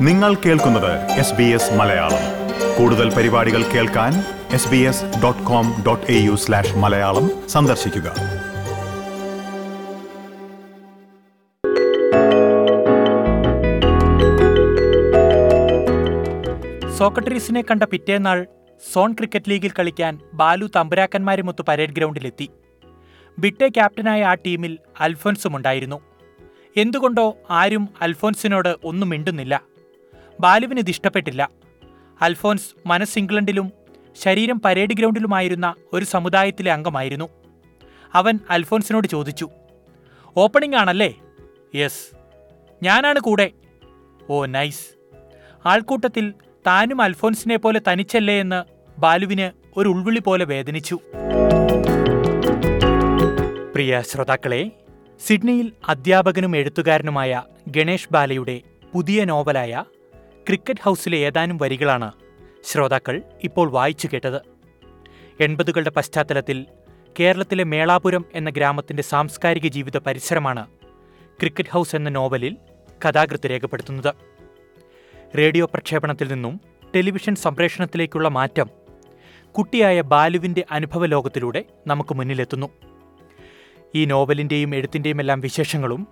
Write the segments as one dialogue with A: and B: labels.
A: നിങ്ങൾ കേൾക്കുന്നത് S B S Malayalam. കൂടുതൽ പരിപാടികൾ കേൾക്കാൻ S B S dot com dot A U slash Malayalam സന്ദർശിക്കുക.
B: സോക്രട്ടീസിനെ കണ്ട പിറ്റേന്നാൾ സോൺ ക്രിക്കറ്റ് ലീഗിൽ കളിക്കാൻ ബാലു തമ്പുരാക്കന്മാരുമൊത്ത് പരേഡ് ഗ്രൗണ്ടിലെത്തി. ബിട്ടെ ക്യാപ്റ്റനായ ആ ടീമിൽ അൽഫോൻസും ഉണ്ടായിരുന്നു എന്തുകൊണ്ടോ ആരും അൽഫോൻസിനോട് ഒന്നും മിണ്ടുന്നില്ല. ബാലുവിന് ഇത് ഇഷ്ടപ്പെട്ടില്ല അൽഫോൻസ് മനസ് ഇംഗ്ലണ്ടിലും ശരീരം പരേഡ് ഗ്രൗണ്ടിലുമായിരുന്ന ഒരു സമുദായത്തിലെ അംഗമായിരുന്നു. അവൻ അൽഫോൻസിനോട് ചോദിച്ചു ഓപ്പണിംഗ് ആണല്ലേ? യെസ് ഞാനാണ് കൂടെ. Oh nice. ആൾക്കൂട്ടത്തിൽ താനും അൽഫോൻസിനെ പോലെ തനിച്ചല്ലേ എന്ന് ബാലുവിന് ഒരു ഉൾവിളി പോലെ വേദനിച്ചു. പ്രിയ ശ്രോതാക്കളെ സിഡ്നിയിൽ അധ്യാപകനും എഴുത്തുകാരനുമായ ഗണേഷ് ബാലയുടെ പുതിയ നോവലായ ക്രിക്കറ്റ് ഹൗസിലെ ഏതാനും വരികളാണ് ശ്രോതാക്കൾ ഇപ്പോൾ വായിച്ചു കേട്ടത്. എൺപതുകളുടെ പശ്ചാത്തലത്തിൽ കേരളത്തിലെ മേളാപുരം എന്ന ഗ്രാമത്തിന്റെ സാംസ്കാരിക ജീവിത പരിസരമാണ് ക്രിക്കറ്റ് ഹൗസ് എന്ന നോവലിൽ കഥാകൃത്ത് രേഖപ്പെടുത്തുന്നത്. റേഡിയോ പ്രക്ഷേപണത്തിൽ നിന്നും ടെലിവിഷൻ സംപ്രേഷണത്തിലേക്കുള്ള മാറ്റം കുട്ടിയായ ബാലുവിന്റെ അനുഭവ ലോകത്തിലൂടെ നമുക്ക് മുന്നിലെത്തുന്നു. ഈ നോവലിന്റെയും എഴുത്തിന്റെയും എല്ലാം വിശേഷങ്ങളും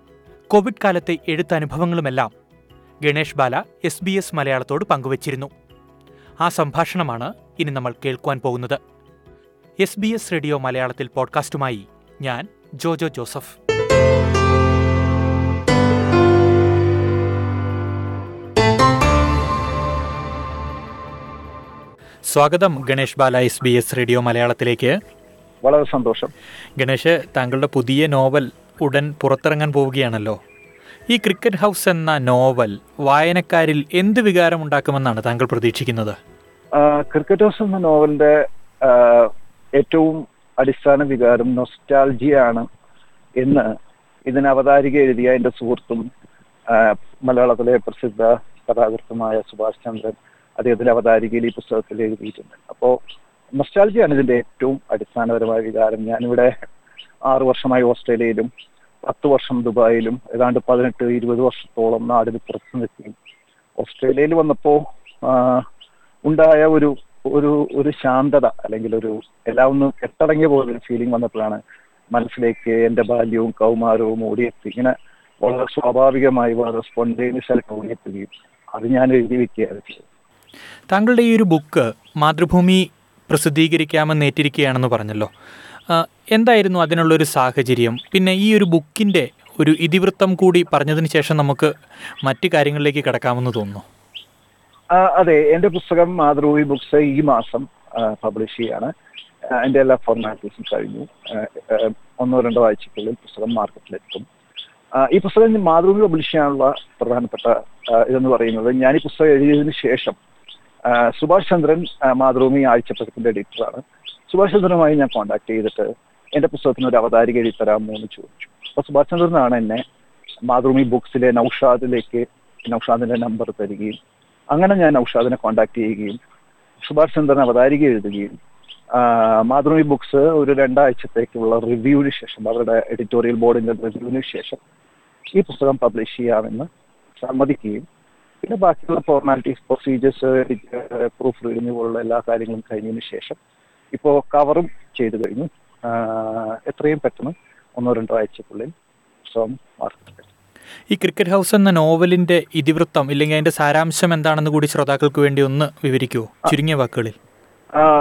B: കോവിഡ് കാലത്തെ എഴുത്തനുഭവങ്ങളുമെല്ലാം Ganesh Bala S B S മലയാളത്തോട് പങ്കുവച്ചിരുന്നു. ആ സംഭാഷണമാണ് ഇനി നമ്മൾ കേൾക്കുവാൻ പോകുന്നത്. എസ് ബി എസ് റേഡിയോ മലയാളത്തിൽ പോഡ്കാസ്റ്റുമായി ഞാൻ ജോജോ ജോസഫ്. സ്വാഗതം Ganesh Bala S B S radio മലയാളത്തിലേക്ക്.
C: വളരെ സന്തോഷം.
B: ഗണേഷ് താങ്കളുടെ പുതിയ നോവൽ ഉടൻ പുറത്തിറങ്ങാൻ പോവുകയാണല്ലോ. ഈ ക്രിക്കറ്റ് ഹൗസ് എന്ന നോവൽ വായനക്കാരിൽ എന്ത് വികാരം ഉണ്ടാക്കുമെന്നാണ് താങ്കൾ പ്രതീക്ഷിക്കുന്നത്?
C: ക്രിക്കറ്റ് ഹൗസ് എന്ന നോവലിന്റെ ഏറ്റവും അടിസ്ഥാന വികാരം നൊസ്റ്റാൾജിയാണ് എന്ന് ഇതിന് അവതാരിക എഴുതിയ എന്റെ സുഹൃത്തും മലയാളത്തിലെ പ്രസിദ്ധ കഥാകൃത്തുമായ സുഭാഷ് ചന്ദ്രൻ അദ്ദേഹത്തിന്റെ അവതാരികയിൽ ഈ പുസ്തകത്തിൽ എഴുതിയിട്ടുണ്ട്. അപ്പോ നൊസ്റ്റാൾജിയാണ് ഇതിന്റെ ഏറ്റവും അടിസ്ഥാനപരമായ വികാരം. ഞാനിവിടെ ആറു വർഷമായി ഓസ്ട്രേലിയയിലും പത്ത് വർഷം ദുബായിലും ഏതാണ്ട് പതിനെട്ട് ഇരുപത് വർഷത്തോളം നാടിന് പുറത്തു നിൽക്കുകയും ഓസ്ട്രേലിയയിൽ വന്നപ്പോ ഉണ്ടായ ഒരു ഒരു ഒരു ശാന്തത അല്ലെങ്കിൽ ഒരു എല്ലാം ഒന്ന് കെട്ടടങ്ങിയ പോലെ ഒരു ഫീലിംഗ് വന്നപ്പോഴാണ് മനസ്സിലേക്ക് എന്റെ ബാല്യവും കൗമാരവും ഓടിയെത്തി. ഇങ്ങനെ വളരെ സ്വാഭാവികമായി വളരെ സ്പോണ്ടേനിയസ് ആയിട്ട് ഓടിയെത്തുകയും അത് ഞാൻ എഴുതി വെക്കുകയാണ്
B: താങ്കളുടെ ഈ ഒരു ബുക്ക് മാതൃഭൂമി പ്രസിദ്ധീകരിക്കാമെന്ന് ഏറ്റിരിക്കുകയാണെന്ന് പറഞ്ഞല്ലോ. എന്തായിരുന്നു അതിനുള്ളൊരു സാഹചര്യം? പിന്നെ ഈ ഒരു ബുക്കിന്റെ ഒരു ഇതിവൃത്തം കൂടി പറഞ്ഞതിന് ശേഷം നമുക്ക് മറ്റു കാര്യങ്ങളിലേക്ക് കിടക്കാമെന്ന് തോന്നുന്നു.
C: അതെ എന്റെ പുസ്തകം മാതൃഭൂമി ബുക്സ് ഈ മാസം പബ്ലിഷ് ചെയ്യാണ്. എന്റെ എല്ലാ ഫോർമാലിറ്റീസും കഴിഞ്ഞു. ഒന്നോ രണ്ടോ ആഴ്ചക്കുള്ളിൽ പുസ്തകം മാർക്കറ്റിലെത്തും. ഈ പുസ്തകം മാതൃഭൂമി പബ്ലിഷ് ചെയ്യാനുള്ള പ്രധാനപ്പെട്ട ഇതെന്ന് പറയുന്നത് ഞാൻ ഈ പുസ്തകം എഴുതിയതിനു ശേഷം സുഭാഷ് ചന്ദ്രൻ മാതൃഭൂമി ആഴ്ചപ്പതിപ്പിന്റെ എഡിറ്ററാണ് സുഭാഷ് ചന്ദ്രനുമായി ഞാൻ കോൺടാക്ട് ചെയ്തിട്ട് എന്റെ പുസ്തകത്തിന് ഒരു അവതാരിക എഴുതി തരാമോ എന്ന് ചോദിച്ചു. അപ്പൊ സുഭാഷ് ചന്ദ്രനാണ് എന്നെ മാതൃഭൂമി ബുക്സിലെ നൌഷാദിലേക്ക് നൌഷാദിന്റെ നമ്പർ തരികയും അങ്ങനെ ഞാൻ നൌഷാദിനെ കോൺടാക്ട് ചെയ്യുകയും സുഭാഷ് ചന്ദ്രൻ അവതാരിക എഴുതുകയും മാതൃഭൂമി ബുക്സ് ഒരു രണ്ടാഴ്ചത്തേക്കുള്ള റിവ്യൂവിന് ശേഷം അവരുടെ എഡിറ്റോറിയൽ ബോർഡിന്റെ റിവ്യൂവിന് ശേഷം ഈ പുസ്തകം പബ്ലിഷ് ചെയ്യാമെന്ന് സമ്മതിക്കുകയും പിന്നെ ബാക്കിയുള്ള ഫോർമാലിറ്റീസ് പ്രൊസീജിയേഴ്സ് പ്രൂഫ് റീഡിങ് പോലുള്ള എല്ലാ കാര്യങ്ങളും കഴിഞ്ഞതിന് ശേഷം ഇപ്പോൾ കവറും ചെയ്തു കഴിഞ്ഞു. എത്രയും പെട്ടെന്ന് ഒന്നോ രണ്ടോ ആഴ്ചക്കുള്ളിൽ പുസ്തകം മാർക്കറ്റിൽ
B: ഈ ക്രിക്കറ്റ് ഹൗസ് എന്ന നോവലിന്റെ ഇതിവൃത്തം ഇല്ലെങ്കിൽ അതിന്റെ സാരാംശം എന്താണെന്ന് കൂടി ശ്രോതാക്കൾക്ക് വേണ്ടി ഒന്ന് വിവരിക്കുമോ ചുരുങ്ങിയ വാക്കുകളിൽ.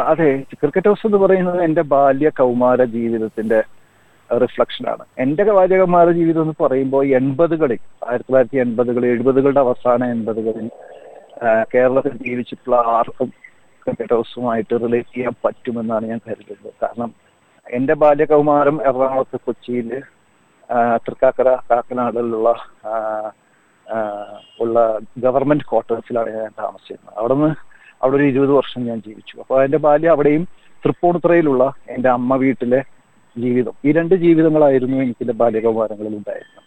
C: അതെ. ക്രിക്കറ്റ് ഹൗസ് എന്ന് പറയുന്നത് എന്റെ ബാല്യ കൗമാര ജീവിതത്തിന്റെ റിഫ്ലക്ഷൻ ആണ്. എന്റെ ബാല്യ കൗമാര ജീവിതം എന്ന് പറയുമ്പോൾ എൺപതുകളിൽ ആയിരത്തി തൊള്ളായിരത്തി എൺപതുകളിൽ എഴുപതുകളുടെ അവസാന എൺപതുകളിൽ കേരളത്തിൽ ജീവിച്ചിട്ടുള്ള ആർക്കും ഹൗസുമായിട്ട് റിലേറ്റ് ചെയ്യാൻ പറ്റുമെന്നാണ് ഞാൻ കരുതുന്നത്. കാരണം എന്റെ ബാല്യകൗമാരം എറണാകുളത്ത് കൊച്ചിയിൽ തൃക്കാക്കര കാക്കനാടിലുള്ള ഉള്ള ഗവൺമെന്റ് ക്വാർട്ടേഴ്സിലാണ് ഞാൻ താമസിച്ചിരുന്നത്. അവിടെ നിന്ന് അവിടെ ഒരു ഇരുപത് വർഷം ഞാൻ ജീവിച്ചു. അപ്പോൾ എന്റെ ബാല്യം അവിടെയും തൃപ്പൂണിത്തുറയിലുള്ള എന്റെ അമ്മ വീട്ടിലെ ജീവിതം. ഈ രണ്ട് ജീവിതങ്ങളായിരുന്നു എനിക്ക് എന്റെ ബാല്യകൗമാരങ്ങളിൽ ഉണ്ടായിരുന്നത്.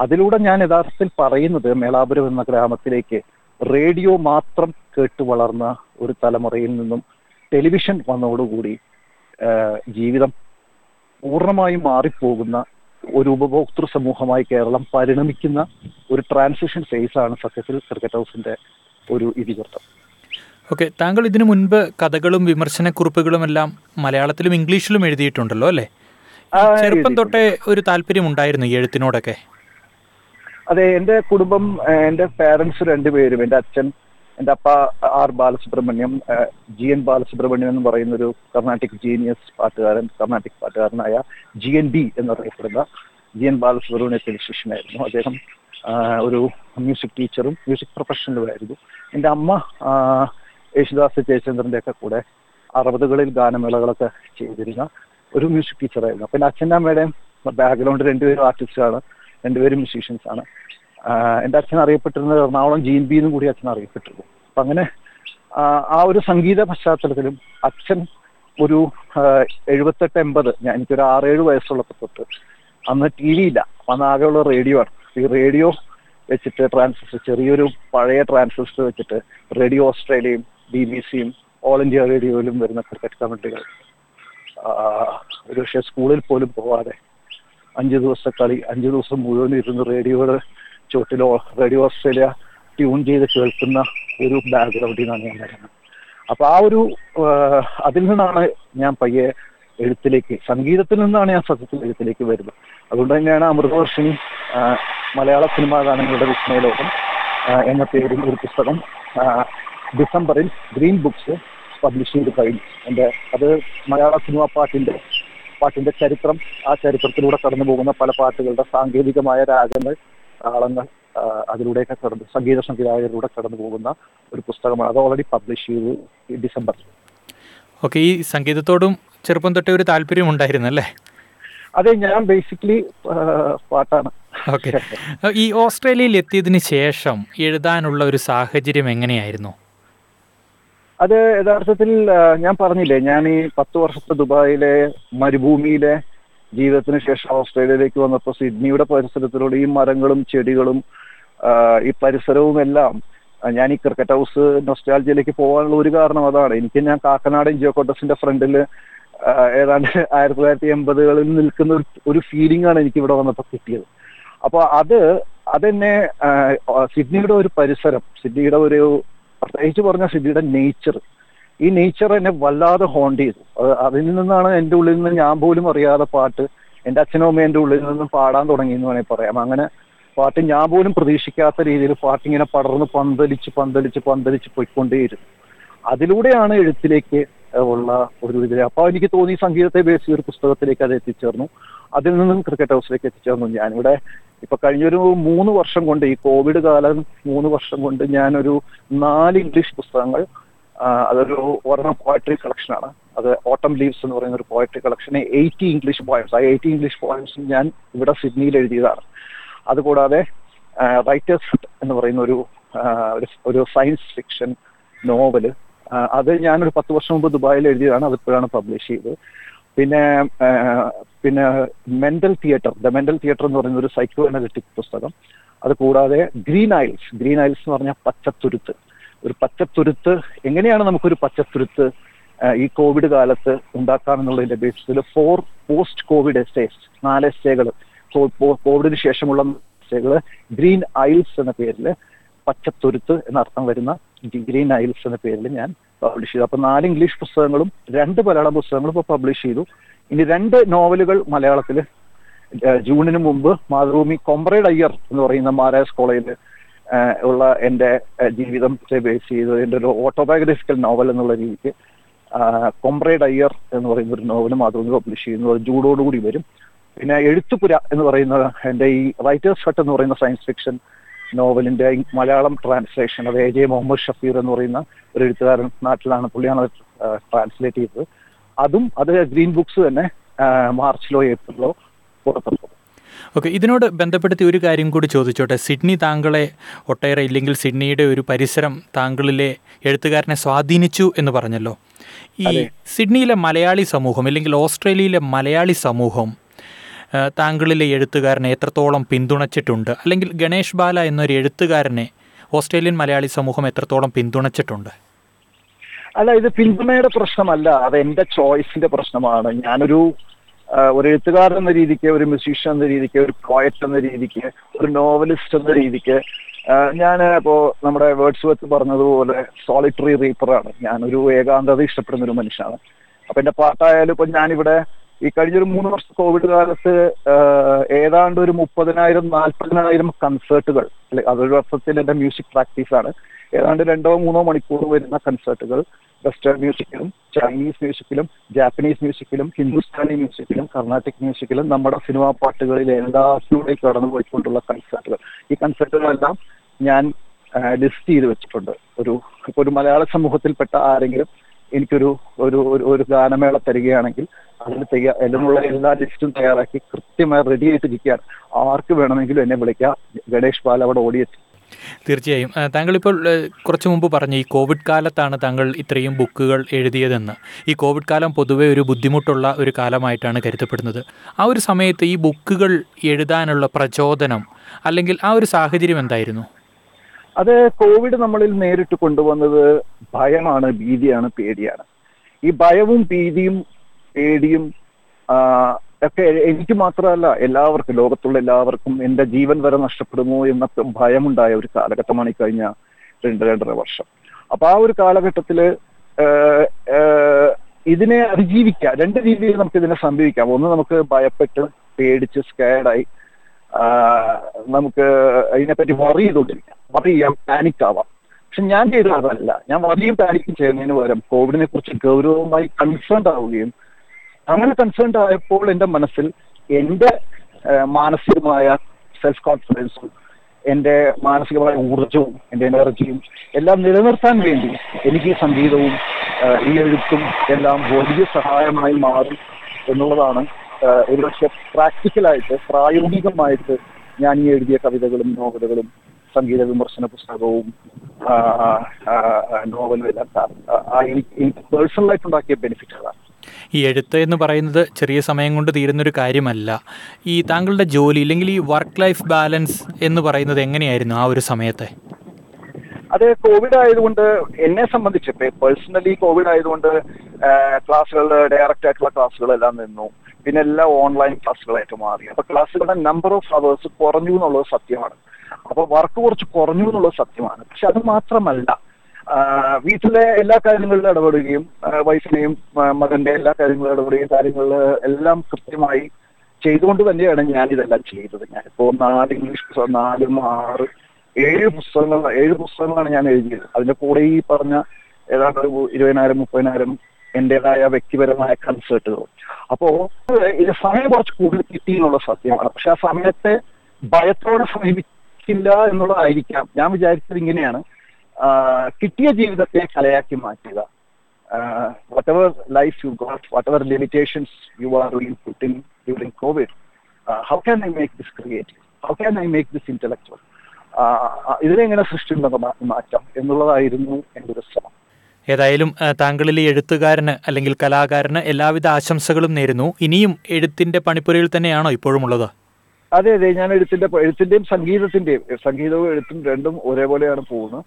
C: അതിലൂടെ ഞാൻ യഥാർത്ഥത്തിൽ പറയുന്നത് മേളാപുരം എന്ന ഗ്രാമത്തിലേക്ക് റേഡിയോ മാത്രം കേട്ട് വളർന്ന ഒരു തലമുറയിൽ നിന്നും ടെലിവിഷൻ വന്നതോടുകൂടി ജീവിതം പൂർണമായും മാറിപ്പോകുന്ന ഒരു ഉപഭോക്തൃ സമൂഹമായി കേരളം പരിണമിക്കുന്ന ഒരു ട്രാൻസിഷൻ ഫേസ് ആണ് സത്യത്തിൽ ക്രിക്കറ്റ് ഹൗസിന്റെ ഒരു ഇതിവൃത്തം.
B: ഓക്കെ താങ്കൾ ഇതിനു മുൻപ് കഥകളും വിമർശനക്കുറിപ്പുകളും എല്ലാം മലയാളത്തിലും ഇംഗ്ലീഷിലും എഴുതിയിട്ടുണ്ടല്ലോ അല്ലേ? ചെറുപ്പം തൊട്ടേ ഒരു താല്പര്യം ഉണ്ടായിരുന്നു ഈ എഴുത്തിനോടൊക്കെ?
C: അതെ എന്റെ കുടുംബം എന്റെ എന്റെ പാരൻസ് രണ്ടുപേരും എന്റെ അച്ഛൻ എന്റെ അപ്പ R Balasubramaniam G N Balasubramaniam എന്ന് പറയുന്ന ഒരു കർണാട്ടിക് ജീനിയസ് പാട്ടുകാരൻ കർണാട്ടിക് പാട്ടുകാരനായ ജി എൻ ബി എന്നറിയപ്പെടുന്ന ജി എൻ ബാലസുബ്രഹ്മണ്യത്തിന്റെ ശിഷ്യനായിരുന്നു അദ്ദേഹം ഒരു മ്യൂസിക് ടീച്ചറും മ്യൂസിക് പ്രൊഫഷണലും ആയിരുന്നു. എന്റെ അമ്മ യേശുദാസ് ജയചന്ദ്രന്റെ ഒക്കെ കൂടെ അറുപതുകളിൽ ഗാനമേളകളൊക്കെ ചെയ്തിരുന്ന ഒരു മ്യൂസിക് ടീച്ചറായിരുന്നു അപ്പം എന്റെ അച്ഛന്റെ അമ്മയുടെയും ബാക്ക്ഗ്രൗണ്ട് രണ്ടുപേരും ആർട്ടിസ്റ്റാണ് രണ്ടുപേരും മ്യൂസീഷ്യൻസ് ആണ്. എന്റെ അച്ഛൻ അറിയപ്പെട്ടിരുന്നത് എറണാകുളം ജീൻ ബി എന്നും കൂടി അച്ഛൻ അറിയപ്പെട്ടിരുന്നു. അപ്പം അങ്ങനെ ആ ഒരു സംഗീത പശ്ചാത്തലത്തിലും അച്ഛൻ ഒരു എഴുപത്തെട്ട് എൺപത് ഞാൻ എനിക്കൊരു ആറേഴ് വയസ്സുള്ളപ്പോൾ തൊട്ട് അന്ന് ടി വി ഇല്ല. അന്ന് ആകെയുള്ള റേഡിയോ ആണ്. ഈ റേഡിയോ വെച്ചിട്ട് ട്രാൻസിസ്റ്റർ ചെറിയൊരു പഴയ ട്രാൻസിസ്റ്റർ വെച്ചിട്ട് റേഡിയോ ഓസ്ട്രേലിയയും ബി ബി സിയും ഓൾ ഇന്ത്യ റേഡിയോയിലും വരുന്ന ക്രിക്കറ്റ് കമ്മിറ്റികൾ ഒരു പക്ഷേ സ്കൂളിൽ പോലും പോവാതെ അഞ്ച് ദിവസത്തെ കളി അഞ്ച് ദിവസം മുഴുവൻ ഇരുന്ന് റേഡിയോയുടെ ചോട്ടിലോ റേഡിയോ ഓസ്ട്രേലിയ ട്യൂൺ ചെയ്ത് കേൾക്കുന്ന ഒരു ബാക്ക്ഗ്രൗണ്ടിൽ നിന്നാണ് ഞാൻ വരുന്നത്. അപ്പൊ ആ ഒരു അതിൽ നിന്നാണ് ഞാൻ പയ്യെ എഴുത്തിലേക്ക് സംഗീതത്തിൽ നിന്നാണ് ഞാൻ സത്യത്തിൽ എഴുത്തിലേക്ക് വരുന്നത്. അതുകൊണ്ട് തന്നെയാണ് അമൃതവർഷിണി മലയാള സിനിമാ ഗാനങ്ങളുടെ വിസ്മയലോകം എന്ന പേരിൽ ഒരു പുസ്തകം ഡിസംബറിൽ ഗ്രീൻ ബുക്സ് പബ്ലിഷ് ചെയ്ത് കഴിഞ്ഞു. എന്റെ അത് മലയാള സിനിമാ പാട്ടിന്റെ പാട്ടിന്റെ ചരിത്രം ആ ചരിത്രത്തിലൂടെ കടന്നു പോകുന്ന പല പാട്ടുകളുടെ സാങ്കേതികമായ രാഗങ്ങൾ താളങ്ങൾ അതിലൂടെയൊക്കെ കടന്ന് സംഗീത സംവിധായകരിലൂടെ കടന്നു പോകുന്ന ഒരു പുസ്തകമാണ്. അത് ഓൾറെഡി പബ്ലിഷ് ചെയ്തു ഈ ഡിസംബറിൽ
B: ഓക്കെ ഈ സംഗീതത്തോടും ചെറുപ്പം തൊട്ടേ ഒരു താല്പര്യം ഉണ്ടായിരുന്നു അല്ലേ?
C: അതെ ഞാൻ ബേസിക്കലി പാട്ടാണ്.
B: ഓക്കെ. ഈ ഓസ്ട്രേലിയയിൽ എത്തിയതിന് ശേഷം എഴുതാനുള്ള ഒരു സാഹചര്യം എങ്ങനെയായിരുന്നു?
C: അത് യഥാർത്ഥത്തിൽ ഞാൻ പറഞ്ഞില്ലേ ഞാൻ ഈ പത്ത് വർഷത്തെ ദുബായിലെ മരുഭൂമിയിലെ ജീവിതത്തിന് ശേഷം ഓസ്ട്രേലിയയിലേക്ക് വന്നപ്പോൾ സിഡ്നിയുടെ പരിസരത്തിലൂടെ ഈ മരങ്ങളും ചെടികളും ഈ പരിസരവും എല്ലാം ഞാൻ ഈ ക്രിക്കറ്റ് ഹൗസ് നൊസ്റ്റാൾജിയിലേക്ക് പോകാനുള്ള ഒരു കാരണം അതാണ്. എനിക്ക് ഞാൻ കാക്കനാടൻ ജിയോക്കോട്ടസിന്റെ ഫ്രണ്ടിൽ ഏതാണ്ട് ആയിരത്തി തൊള്ളായിരത്തി എൺപതുകളിൽ നിൽക്കുന്ന ഒരു ഫീലിംഗ് ആണ് എനിക്ക് ഇവിടെ വന്നപ്പോൾ കിട്ടിയത്. അപ്പോൾ അത് അതെന്നെ സിഡ്നിയുടെ ഒരു പരിസരം സിഡ്നിയുടെ ഒരു പ്രത്യേകിച്ച് പറഞ്ഞ സിഡ്നിയുടെ നേച്ചർ ഈ നേച്ചർ എന്നെ വല്ലാതെ ഹോണ്ട് ചെയ്തു. അതിൽ നിന്നാണ് എന്റെ ഉള്ളിൽ നിന്ന് ഞാൻ പോലും അറിയാതെ പാട്ട് എന്റെ അച്ഛനും അമ്മയും എന്റെ ഉള്ളിൽ നിന്നും പാടാൻ തുടങ്ങി എന്ന് വേണമെങ്കിൽ പറയാം. അങ്ങനെ പാട്ട് ഞാൻ പോലും പ്രതീക്ഷിക്കാത്ത രീതിയിൽ പാട്ട് ഇങ്ങനെ പടർന്ന് പന്തലിച്ച് പന്തലിച്ച് പന്തലിച്ച് പോയിക്കൊണ്ടേയിരുന്നു. അതിലൂടെയാണ് എഴുത്തിലേക്ക് ഉള്ള ഒരു ഇതിൽ അപ്പോൾ എനിക്ക് തോന്നി സംഗീതത്തെ ബേസ് ഒരു പുസ്തകത്തിലേക്ക് അത് എത്തിച്ചേർന്നു. അതിൽ നിന്നും ക്രിക്കറ്റ് ഹൗസിലേക്ക് എത്തിച്ചേർന്നു ഞാനിവിടെ ഇപ്പൊ കഴിഞ്ഞൊരു മൂന്ന് വർഷം കൊണ്ട് ഈ കോവിഡ് കാലം മൂന്ന് വർഷം കൊണ്ട് ഞാനൊരു നാല് ഇംഗ്ലീഷ് പുസ്തകങ്ങൾ അതൊരു ഒരെണ്ണം പോയട്രി കളക്ഷനാണ് അത് ഓട്ടം ലീവ്സ് എന്ന് പറയുന്ന ഒരു poetry collection eighty English poems ആ എയ്റ്റി ഇംഗ്ലീഷ് പോയംസ് ഞാൻ ഇവിടെ സിഡ്നിയിൽ എഴുതിയതാണ്. അതുകൂടാതെ റൈറ്റേഴ്സ് എന്ന് പറയുന്ന ഒരു ഒരു- സയൻസ് ഫിക്ഷൻ നോവൽ അത് ഞാനൊരു പത്ത് വർഷം മുമ്പ് ദുബായിൽ എഴുതിയതാണ്. അതിപ്പോഴാണ് പബ്ലിഷ് ചെയ്തത്. പിന്നെ പിന്നെ mental theatre the mental theatre എന്ന് പറയുന്ന ഒരു സൈക്കോ അനലിറ്റിക് പുസ്തകം. അത് കൂടാതെ ഗ്രീൻ ഐൽസ് ഗ്രീൻ ഐൽസ് എന്ന് പറഞ്ഞാൽ പച്ചത്തുരുത്ത്. ഒരു പച്ചത്തുരുത്ത് എങ്ങനെയാണ് നമുക്കൊരു പച്ചത്തുരുത്ത് ഈ കോവിഡ് കാലത്ത് ഉണ്ടാക്കാമെന്നുള്ളതിന്റെ ബേസിൽ ഫോർ പോസ്റ്റ് കോവിഡ് എസ്റ്റേസ് നാല് എസ്റ്റേകൾ കോവിഡിന് ശേഷമുള്ള എസ്റ്റേകൾ ഗ്രീൻ ഐൽസ് എന്ന പേരിൽ പച്ചത്തുരുത്ത് എന്നർത്ഥം വരുന്ന ഗ്രീൻ ഐൽസ് എന്ന പേരിൽ ഞാൻ പബ്ലിഷ് ചെയ്തു. അപ്പൊ നാല് ഇംഗ്ലീഷ് പുസ്തകങ്ങളും രണ്ട് മലയാളം പുസ്തകങ്ങളും ഇപ്പോൾ പബ്ലിഷ് ചെയ്തു. ഇനി രണ്ട് നോവലുകൾ മലയാളത്തിൽ ജൂണിന് മുമ്പ് മാതൃഭൂമി കൊമ്പ്രേഡ് അയ്യർ എന്ന് പറയുന്ന മാരാസ് കോളേജിൽ ഉള്ള എന്റെ ജീവിതം ജീവിതത്തെ ബേസ് ചെയ്ത് എന്റെ ഒരു ഓട്ടോബയോഗ്രഫിക്കൽ നോവൽ എന്നുള്ള രീതിക്ക് കൊമ്പ്രേഡ് അയ്യർ എന്ന് പറയുന്ന ഒരു നോവൽ മാത്രം പബ്ലിഷ് ചെയ്യുന്നു. അത് ജൂഡോടുകൂടി വരും. പിന്നെ എഴുത്തുപുര എന്ന് പറയുന്ന എന്റെ ഈ റൈറ്റേഴ്സ് ഹട്ട് എന്ന് പറയുന്ന സയൻസ് ഫിക്ഷൻ നോവലിന്റെ മലയാളം ട്രാൻസ്ലേഷൻ അത് എ ജെ മുഹമ്മദ് ഷഫീർ എന്ന് പറയുന്ന ഒരു എഴുത്തുകാരൻ നാട്ടിലാണ് പുള്ളിയാണ് ട്രാൻസ്ലേറ്റ് ചെയ്തത്. അതും അത് ഗ്രീൻ ബുക്സ് തന്നെ മാർച്ചിലോ ഏപ്രിലോ പുറത്തിറക്കും
B: ഓക്കെ ഇതിനോട് ബന്ധപ്പെടുത്തി ഒരു കാര്യം കൂടി ചോദിച്ചോട്ടെ. സിഡ്നി താങ്കളെ ഒട്ടേറെ ഇല്ലെങ്കിൽ സിഡ്നിയുടെ ഒരു പരിസരം താങ്കളിലെ എഴുത്തുകാരനെ സ്വാധീനിച്ചു എന്ന് പറഞ്ഞല്ലോ. ഈ സിഡ്നിയിലെ മലയാളി സമൂഹം അല്ലെങ്കിൽ ഓസ്ട്രേലിയയിലെ മലയാളി സമൂഹം താങ്കളിലെ എഴുത്തുകാരനെ എത്രത്തോളം പിന്തുണച്ചിട്ടുണ്ട്? അല്ലെങ്കിൽ ഗണേഷ് ബാല എന്നൊരു എഴുത്തുകാരനെ ഓസ്ട്രേലിയൻ മലയാളി സമൂഹം എത്രത്തോളം പിന്തുണച്ചിട്ടുണ്ട്?
C: അല്ല ഇത് പിന്തുണയുടെ പ്രശ്നമല്ല. അത് എന്റെ ചോയ്സിന്റെ പ്രശ്നമാണ്. ഞാനൊരു ഒരു എഴുത്തുകാരൻ എന്ന രീതിക്ക് ഒരു മ്യൂസീഷ്യൻ എന്ന രീതിക്ക് ഒരു പോയറ്റ് എന്ന രീതിക്ക് ഒരു നോവലിസ്റ്റ് എന്ന രീതിക്ക് ഞാൻ ഇപ്പോ നമ്മുടെ വേർഡ്സ് വെത്ത് പറഞ്ഞതുപോലെ സോളിറ്ററി റീപ്പറാണ് ഞാനൊരു ഏകാന്തത ഇഷ്ടപ്പെടുന്ന ഒരു മനുഷ്യനാണ്. അപ്പൊ എന്റെ പാട്ടായാലും ഇപ്പൊ ഞാനിവിടെ ഈ കഴിഞ്ഞൊരു മൂന്ന് വർഷം കോവിഡ് കാലത്ത് ഏതാണ്ട് ഒരു മുപ്പതിനായിരം നാൽപ്പതിനായിരം കൺസേർട്ടുകൾ അതൊരു വർഷത്തിൽ എന്റെ മ്യൂസിക് പ്രാക്ടീസ് ആണ്. ഏതാണ്ട് രണ്ടോ മൂന്നോ മണിക്കൂർ വരുന്ന കൺസേർട്ടുകൾ വെസ്റ്റേൺ മ്യൂസിക്കിലും ചൈനീസ് മ്യൂസിക്കിലും ജാപ്പനീസ് മ്യൂസിക്കിലും ഹിന്ദുസ്ഥാനി മ്യൂസിക്കിലും കർണാട്ടിക് മ്യൂസിക്കിലും നമ്മുടെ സിനിമാ പാട്ടുകളിൽ എല്ലാത്തിലൂടെ കടന്നു പോയിക്കൊണ്ടുള്ള കൺസേർട്ടുകൾ ഈ കൺസേർട്ടുകളെല്ലാം ഞാൻ ലിസ്റ്റ് ചെയ്ത് വെച്ചിട്ടുണ്ട്. ഒരു ഇപ്പൊ ഒരു മലയാള സമൂഹത്തിൽപ്പെട്ട ആരെങ്കിലും എനിക്കൊരു ഒരു ഒരു- ഗാനമേള തരികയാണെങ്കിൽ അതിന് തയ്യാ അതിനുള്ള എല്ലാ ലിസ്റ്റും തയ്യാറാക്കി കൃത്യമായി റെഡി ആയിട്ടിരിക്കുകയാണ്. ആർക്ക് വേണമെങ്കിലും എന്നെ വിളിക്കാം. ഗണേഷ് ബാൽ അവിടെ ഓടിയെത്തി.
B: തീർച്ചയായും. താങ്കളിപ്പോൾ കുറച്ച് മുമ്പ് പറഞ്ഞു ഈ കോവിഡ് കാലത്താണ് താങ്കൾ ഇത്രയും ബുക്കുകൾ എഴുതിയതെന്ന്. ഈ കോവിഡ് കാലം പൊതുവെ ഒരു ബുദ്ധിമുട്ടുള്ള ഒരു കാലമായിട്ടാണ് കരുതപ്പെടുന്നത്. ആ ഒരു സമയത്ത് ഈ ബുക്കുകൾ എഴുതാനുള്ള പ്രചോദനം അല്ലെങ്കിൽ ആ ഒരു സാഹചര്യം എന്തായിരുന്നു?
C: അത് കോവിഡ് നമ്മളിൽ നേരിട്ട് കൊണ്ടുവന്നത് ഭയമാണ് ഭീതിയാണ് പേടിയാണ്. ഈ ഭയവും ഭീതിയും പേടിയും ഒക്കെ എനിക്ക് മാത്രമല്ല എല്ലാവർക്കും ലോകത്തുള്ള എല്ലാവർക്കും എന്റെ ജീവൻ വരെ നഷ്ടപ്പെടുമോ എന്ന ഭയമുണ്ടായ ഒരു കാലഘട്ടമാണ് ഈ കഴിഞ്ഞ രണ്ട് രണ്ടര വർഷം. അപ്പൊ ആ ഒരു കാലഘട്ടത്തിൽ ഇതിനെ അതിജീവിക്കാം രണ്ട് രീതിയിൽ നമുക്ക് ഇതിനെ സംഭവിക്കാം. ഒന്ന് നമുക്ക് ഭയപ്പെട്ട് പേടിച്ച് സ്കേഡായി നമുക്ക് അതിനെപ്പറ്റി വറി ചെയ്തുകൊണ്ടിരിക്കാം. വറി ചെയ്യാം പാനിക് ആവാം. പക്ഷെ ഞാൻ ചെയ്തത് അതല്ല. ഞാൻ വറിയും പാനിക്കും ചെയ്യുന്നതിന് പകരം കോവിഡിനെ കുറിച്ച് ഗൗരവമായി കൺസേൺ ആവുകയും അങ്ങനെ കൺസേൺഡ് ആയപ്പോൾ എന്റെ മനസ്സിൽ എന്റെ മാനസികമായ സെൽഫ് കോൺഫിഡൻസും എന്റെ മാനസികമായ ഊർജവും എന്റെ എനർജിയും എല്ലാം നിലനിർത്താൻ വേണ്ടി എനിക്ക് സംഗീതവും ഈ എഴുത്തും എല്ലാം വലിയ സഹായമായി മാറും എന്നുള്ളതാണ് ഒരുപക്ഷെ പ്രാക്ടിക്കലായിട്ട് പ്രായോഗികമായിട്ട് ഞാൻ ഈ എഴുതിയ കവിതകളും നോവലുകളും സംഗീത വിമർശന പുസ്തകവും നോവലും എല്ലാം എനിക്ക് പേഴ്സണലായിട്ട് ഉണ്ടാക്കിയ ബെനിഫിറ്റ് അതാണ്
B: ഈ എഴുത്ത് എന്ന് പറയുന്നത് ചെറിയ സമയം കൊണ്ട് തീരുന്നൊരു കാര്യമല്ല. ഈ താങ്കളുടെ ജോലി അല്ലെങ്കിൽ ഈ വർക്ക് ലൈഫ് ബാലൻസ് എന്ന് പറയുന്നത് എങ്ങനെയായിരുന്നു ആ ഒരു സമയത്തെ?
C: അത് കോവിഡ് ആയതുകൊണ്ട് എന്നെ സംബന്ധിച്ച് പേഴ്സണലി കോവിഡ് ആയതുകൊണ്ട് ക്ലാസ്സുകൾ ഡയറക്റ്റ് ആയിട്ടുള്ള ക്ലാസ്സുകളെല്ലാം നിന്നു. പിന്നെ എല്ലാം ഓൺലൈൻ ക്ലാസ്സുകളായിട്ട് മാറി. അപ്പൊ ക്ലാസ്സുകളുടെ നമ്പർ ഓഫ് അവേഴ്സ് കുറഞ്ഞു എന്നുള്ളത് സത്യമാണ്. അപ്പൊ വർക്ക് കുറച്ച് കുറഞ്ഞു എന്നുള്ളത് സത്യമാണ്. പക്ഷെ അത് മാത്രമല്ല വീട്ടിലെ എല്ലാ കാര്യങ്ങളിലും ഇടപെടുകയും വൈഫിനെയും മകന്റെ എല്ലാ കാര്യങ്ങളിലും ഇടപെടുകയും കാര്യങ്ങളിൽ എല്ലാം കൃത്യമായി ചെയ്തുകൊണ്ട് തന്നെയാണ് ഞാൻ ഇതെല്ലാം ചെയ്തത്. ഞാനിപ്പോ നാല് ഇംഗ്ലീഷ് നാലും ആറ് ഏഴ് പുസ്തകങ്ങൾ ഏഴ് പുസ്തകങ്ങളാണ് ഞാൻ എഴുതിയത്. അതിന്റെ കൂടെ ഈ പറഞ്ഞ ഏതാണ്ട് ഒരു ഇരുപതിനായിരം മുപ്പതിനായിരം എന്റേതായ വ്യക്തിപരമായ കൺസേർട്ടുകൾ അപ്പോ സമയം കുറച്ച് കൂടുതൽ കിട്ടി എന്നുള്ള സത്യമാണ്. പക്ഷെ ആ സമയത്തെ ഭയത്തോടെ സമീപിക്കില്ല എന്നുള്ളതായിരിക്കാം. ഞാൻ വിചാരിച്ചത് ഇങ്ങനെയാണ്. കിട്ടിയ ജീവിതത്തെ കലയാക്കി മാറ്റുക. Whatever life you got whatever limitations you are doing put in during Covid how can I make this creative how can I make this intellectual ഇതിനെങ്ങനെ സൃഷ്ടി മാറ്റം എന്നുള്ളതായിരുന്നു എന്റെ ഒരു ശ്രമം.
B: ഏതായാലും താങ്കളിൽ താങ്കളിലെ എഴുത്തുകാരന് അല്ലെങ്കിൽ കലാകാരന് എല്ലാവിധ ആശംസകളും നേരുന്നു. ഇനിയും എഴുത്തിന്റെ പണിപ്പുരയിൽ തന്നെയാണോ ഇപ്പോഴും ഉള്ളത്
C: അതെ അതെ ഞാൻ എഴുത്തിന്റെ എഴുത്തിന്റെയും സംഗീതത്തിന്റെയും സംഗീതവും എഴുത്തും രണ്ടും ഒരേപോലെയാണ് പോകുന്നത്.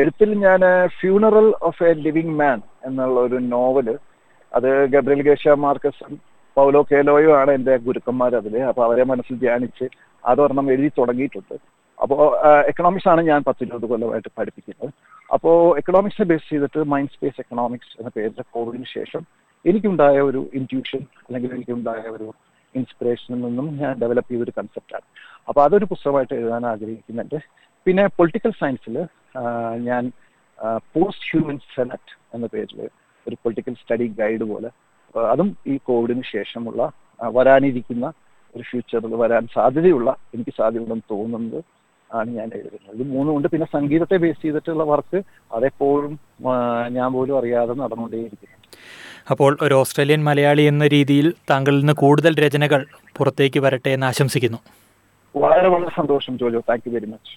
C: എഴുത്തിൽ ഞാൻ funeral of a living man എന്നുള്ള ഒരു നോവൽ അത് ഗബ്രിയൽ ഗേഷ മാർക്കസും പൗലോ കേലോയും ആണ് എന്റെ ഗുരുക്കന്മാർ അതിൽ അപ്പൊ അവരെ മനസ്സിൽ ധ്യാനിച്ച് അതൊരെണ്ണം എഴുതി തുടങ്ങിയിട്ടുണ്ട്. അപ്പോ എക്കണോമിക്സ് ആണ് ഞാൻ പത്തിരുപത് കൊല്ലമായിട്ട് പഠിപ്പിക്കുന്നത്. അപ്പോ എക്കണോമിക്സിനെ ബേസ് ചെയ്തിട്ട് മൈൻഡ് സ്പേസ് എക്കണോമിക്സ് എന്ന പേരിൽ കോവിഡിന് ശേഷം എനിക്കുണ്ടായ ഒരു ഇന്റ്യൂഷൻ അല്ലെങ്കിൽ എനിക്കുണ്ടായ ഒരു ഇൻസ്പിറേഷനിൽ നിന്നും ഞാൻ ഡെവലപ്പ് ചെയ്തൊരു കൺസെപ്റ്റാണ് അപ്പോൾ അതൊരു പുസ്തകമായിട്ട് എഴുതാൻ ആഗ്രഹിക്കുന്നുണ്ട്. പിന്നെ പൊളിറ്റിക്കൽ സയൻസിൽ ഞാൻ പോസ്റ്റ് ഹ്യൂമൻ സെനറ്റ് എന്ന പേരിൽ ഒരു പൊളിറ്റിക്കൽ സ്റ്റഡി ഗൈഡ് പോലെ അതും ഈ കോവിഡിന് ശേഷമുള്ള വരാനിരിക്കുന്ന ഒരു ഫ്യൂച്ചറിൽ വരാൻ സാധ്യതയുള്ള എനിക്ക് സാധ്യതയുണ്ടെന്ന് തോന്നുന്നത് ആണ് ഞാൻ എഴുതുന്നത്. ഇത് മൂന്നും ഉണ്ട്. പിന്നെ സംഗീതത്തെ ബേസ് ചെയ്തിട്ടുള്ള വർക്ക് അതെപ്പോഴും ഞാൻ പോലും അറിയാതെ നടന്നുകൊണ്ടേയിരിക്കുന്നു.
B: അപ്പോൾ ഒരു ഓസ്ട്രേലിയൻ മലയാളി എന്ന രീതിയിൽ താങ്കളിൽ നിന്ന് കൂടുതൽ രചനകൾ പുറത്തേക്ക് വരട്ടെ എന്ന് ആശംസിക്കുന്നു.
C: വളരെ വളരെ സന്തോഷം Jojo. Thank you very much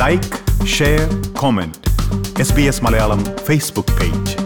A: like share comment S B S Malayalam Facebook page